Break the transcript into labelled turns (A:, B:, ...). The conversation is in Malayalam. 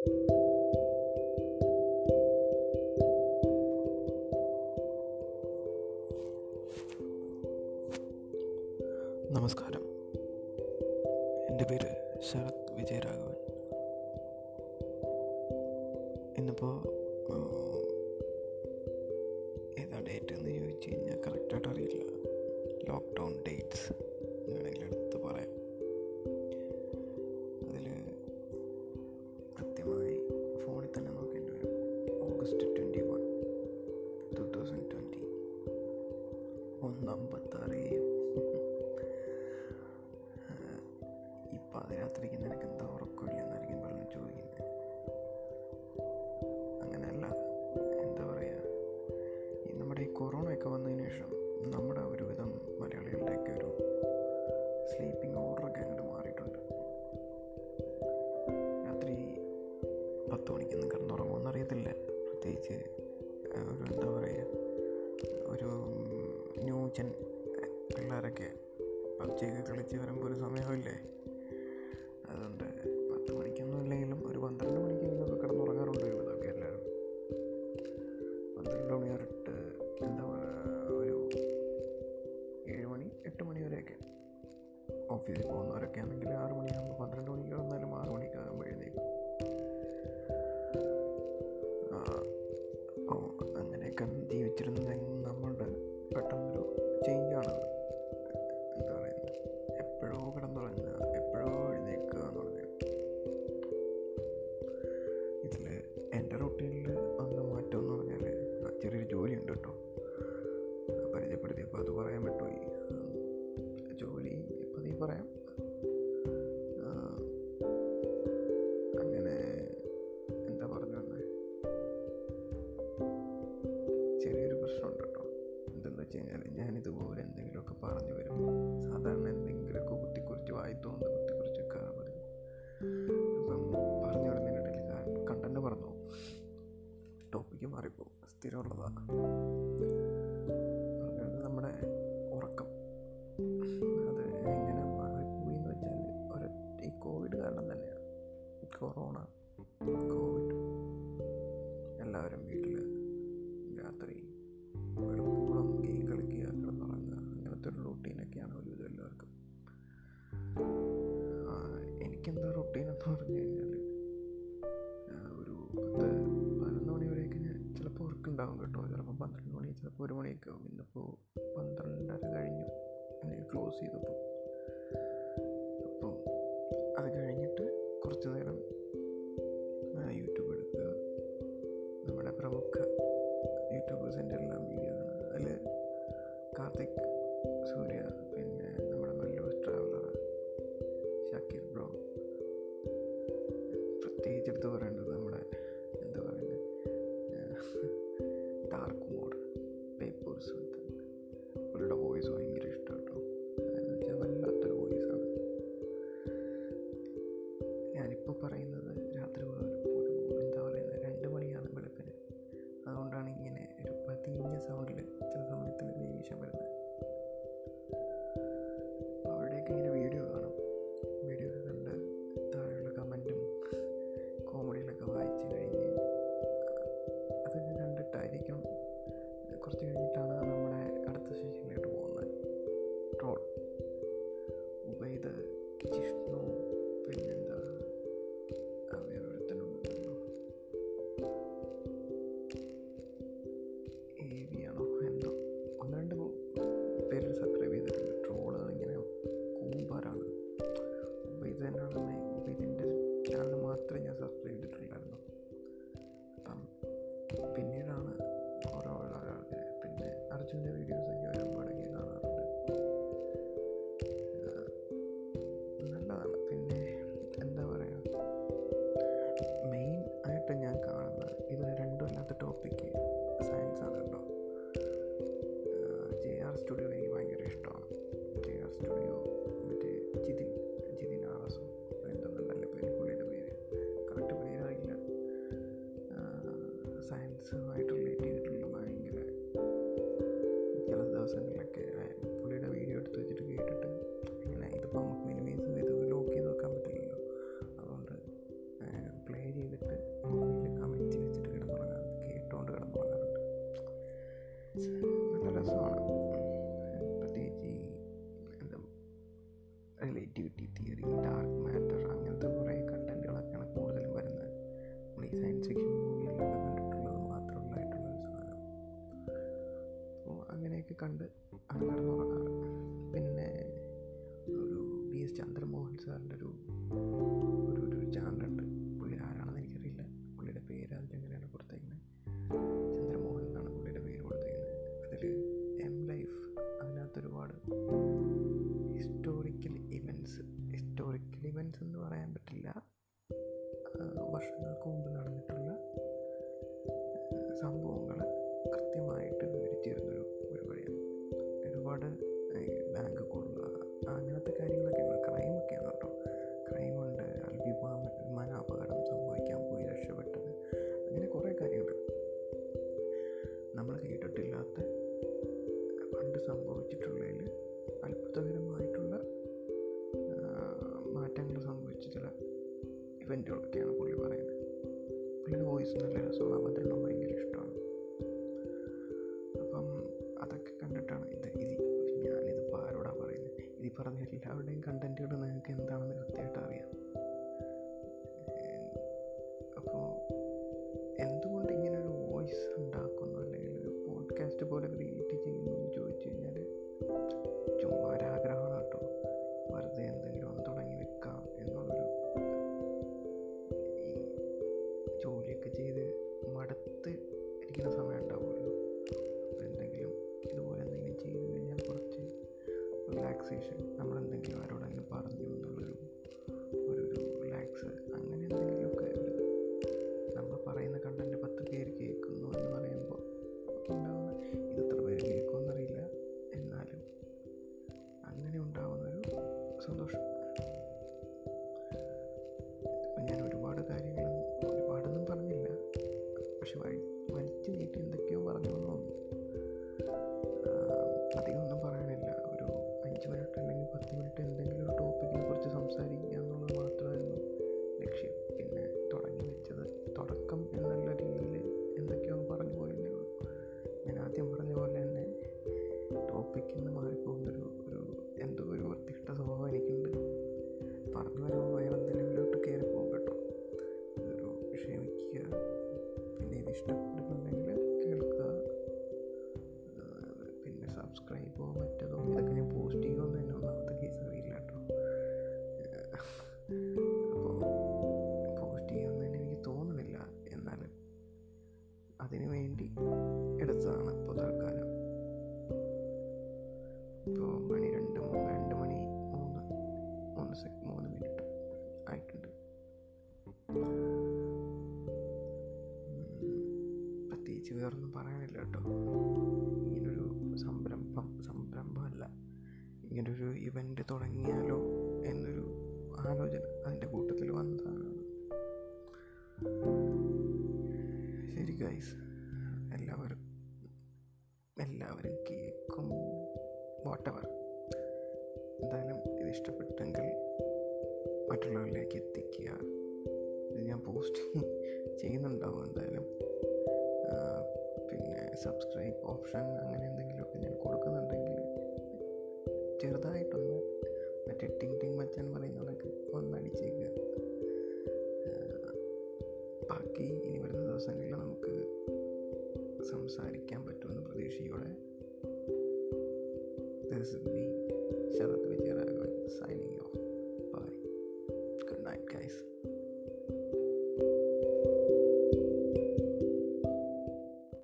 A: നമസ്കാരം. എന്റെ പേര് ശരത് വിജയരാഘവൻ. lambat പബ്ജിയൊക്കെ കളിച്ച് വരുമ്പോൾ ഒരു സമയമില്ലേ അതുകൊണ്ട് പത്ത് മണിക്കൊന്നും ഇല്ലെങ്കിലും ഒരു പന്ത്രണ്ട് മണി വെച്ച് കഴിഞ്ഞാൽ ഞാനിതുപോലെ എന്തെങ്കിലുമൊക്കെ പറഞ്ഞു വരും സാധാരണ എന്തെങ്കിലുമൊക്കെ കുത്തിക്കുറിച്ച് വായി തോന്നുന്ന കുത്തിക്കുറിച്ചൊക്കെ പറയും അപ്പം പറഞ്ഞു വിടുന്നതിനിടയിൽ കണ്ടന്റ് പറഞ്ഞു ടോപ്പിക്ക് മാറിപ്പോ സ്ഥിരമുള്ളതാണ് മണി ചിലപ്പോൾ ഒരു മണിയൊക്കെ ആവും. ഇന്നിപ്പോൾ പന്ത്രണ്ടര കഴിഞ്ഞു. ക്ലോസ് ചെയ്തപ്പോൾ. അപ്പോൾ അത് കഴിഞ്ഞിട്ട് കുറച്ച് നേരം സെക്കൻഡ് മൂവിയിലല്ല കണ്ടിട്ടുള്ളത് മാത്രമുള്ളതായിട്ടുള്ള ഒരു സാധനം. അപ്പോൾ അങ്ങനെയൊക്കെ കണ്ട് സംഭവിച്ചിട്ടുള്ളതിൽ അത്ഭുതകരമായിട്ടുള്ള മാറ്റങ്ങൾ സംഭവിച്ച ചില ഇവന്റുകളൊക്കെയാണ് പുള്ളി പറയുന്നത്. പുള്ളിയുടെ വോയിസ് നല്ല രസമാണ്. അവതരണം ഭയങ്കര ഇഷ്ടമാണ്. അപ്പം അതൊക്കെ കണ്ടിട്ടാണ് ഇത് ഇത് ഞാനിതിപ്പോൾ ആരോടാണ് പറയുന്നത് ഈ പറഞ്ഞ എല്ലാവരുടെയും കണ്ടന്റുകൾ നിങ്ങൾക്ക് എന്താണെന്ന് കൃത്യമായിട്ട് അറിയാം. പക്ഷെ വഴി വലിച്ചു നീട്ടി എന്തൊക്കെയോ പറഞ്ഞു എന്ന് തോന്നുന്നു. അധികം ഒന്നും പറയാനില്ല. ഒരു അഞ്ച് മിനിറ്റ് അല്ലെങ്കിൽ പത്ത് മിനിറ്റ് എന്തെങ്കിലും ഒരു ടോപ്പിക്കിനെ കുറിച്ച് സംസാരിക്കുക എന്നുള്ളത് മാത്രമായിരുന്നു ലക്ഷ്യം. പിന്നെ തുടങ്ങി വെച്ചത് തുടക്കം എന്നുള്ള രീതിയിൽ എന്തൊക്കെയോ പറഞ്ഞു പോയില്ലേ ഞാൻ ആദ്യം പറഞ്ഞ പോലെ തന്നെ ടോപ്പിക്കിൽ നിന്ന് സബ്സ്ക്രൈബോ മറ്റതോ ഇതൊക്കെ ഇങ്ങനെ ഒരു ഇവന്റ് തുടങ്ങിയാലോ എന്നൊരു ആലോചന അതിന്റെ കൂട്ടത്തിൽ വന്നതാണ്. ശരി ഗൈസ് എല്ലാവരും എല്ലാവരും കേൾക്കും വാട്ടവർ എന്തായാലും ഇത് ഇഷ്ടപ്പെട്ടെങ്കിൽ മറ്റുള്ളവരിലേക്ക് എത്തിക്കുക. ഇത് ഞാൻ പോസ്റ്റ് ചെയ്യുന്നുണ്ടാവും എന്തായാലും. പിന്നെ സബ്സ്ക്രൈബ് ഓപ്ഷൻ അങ്ങനെ എന്തെങ്കിലും подтверждает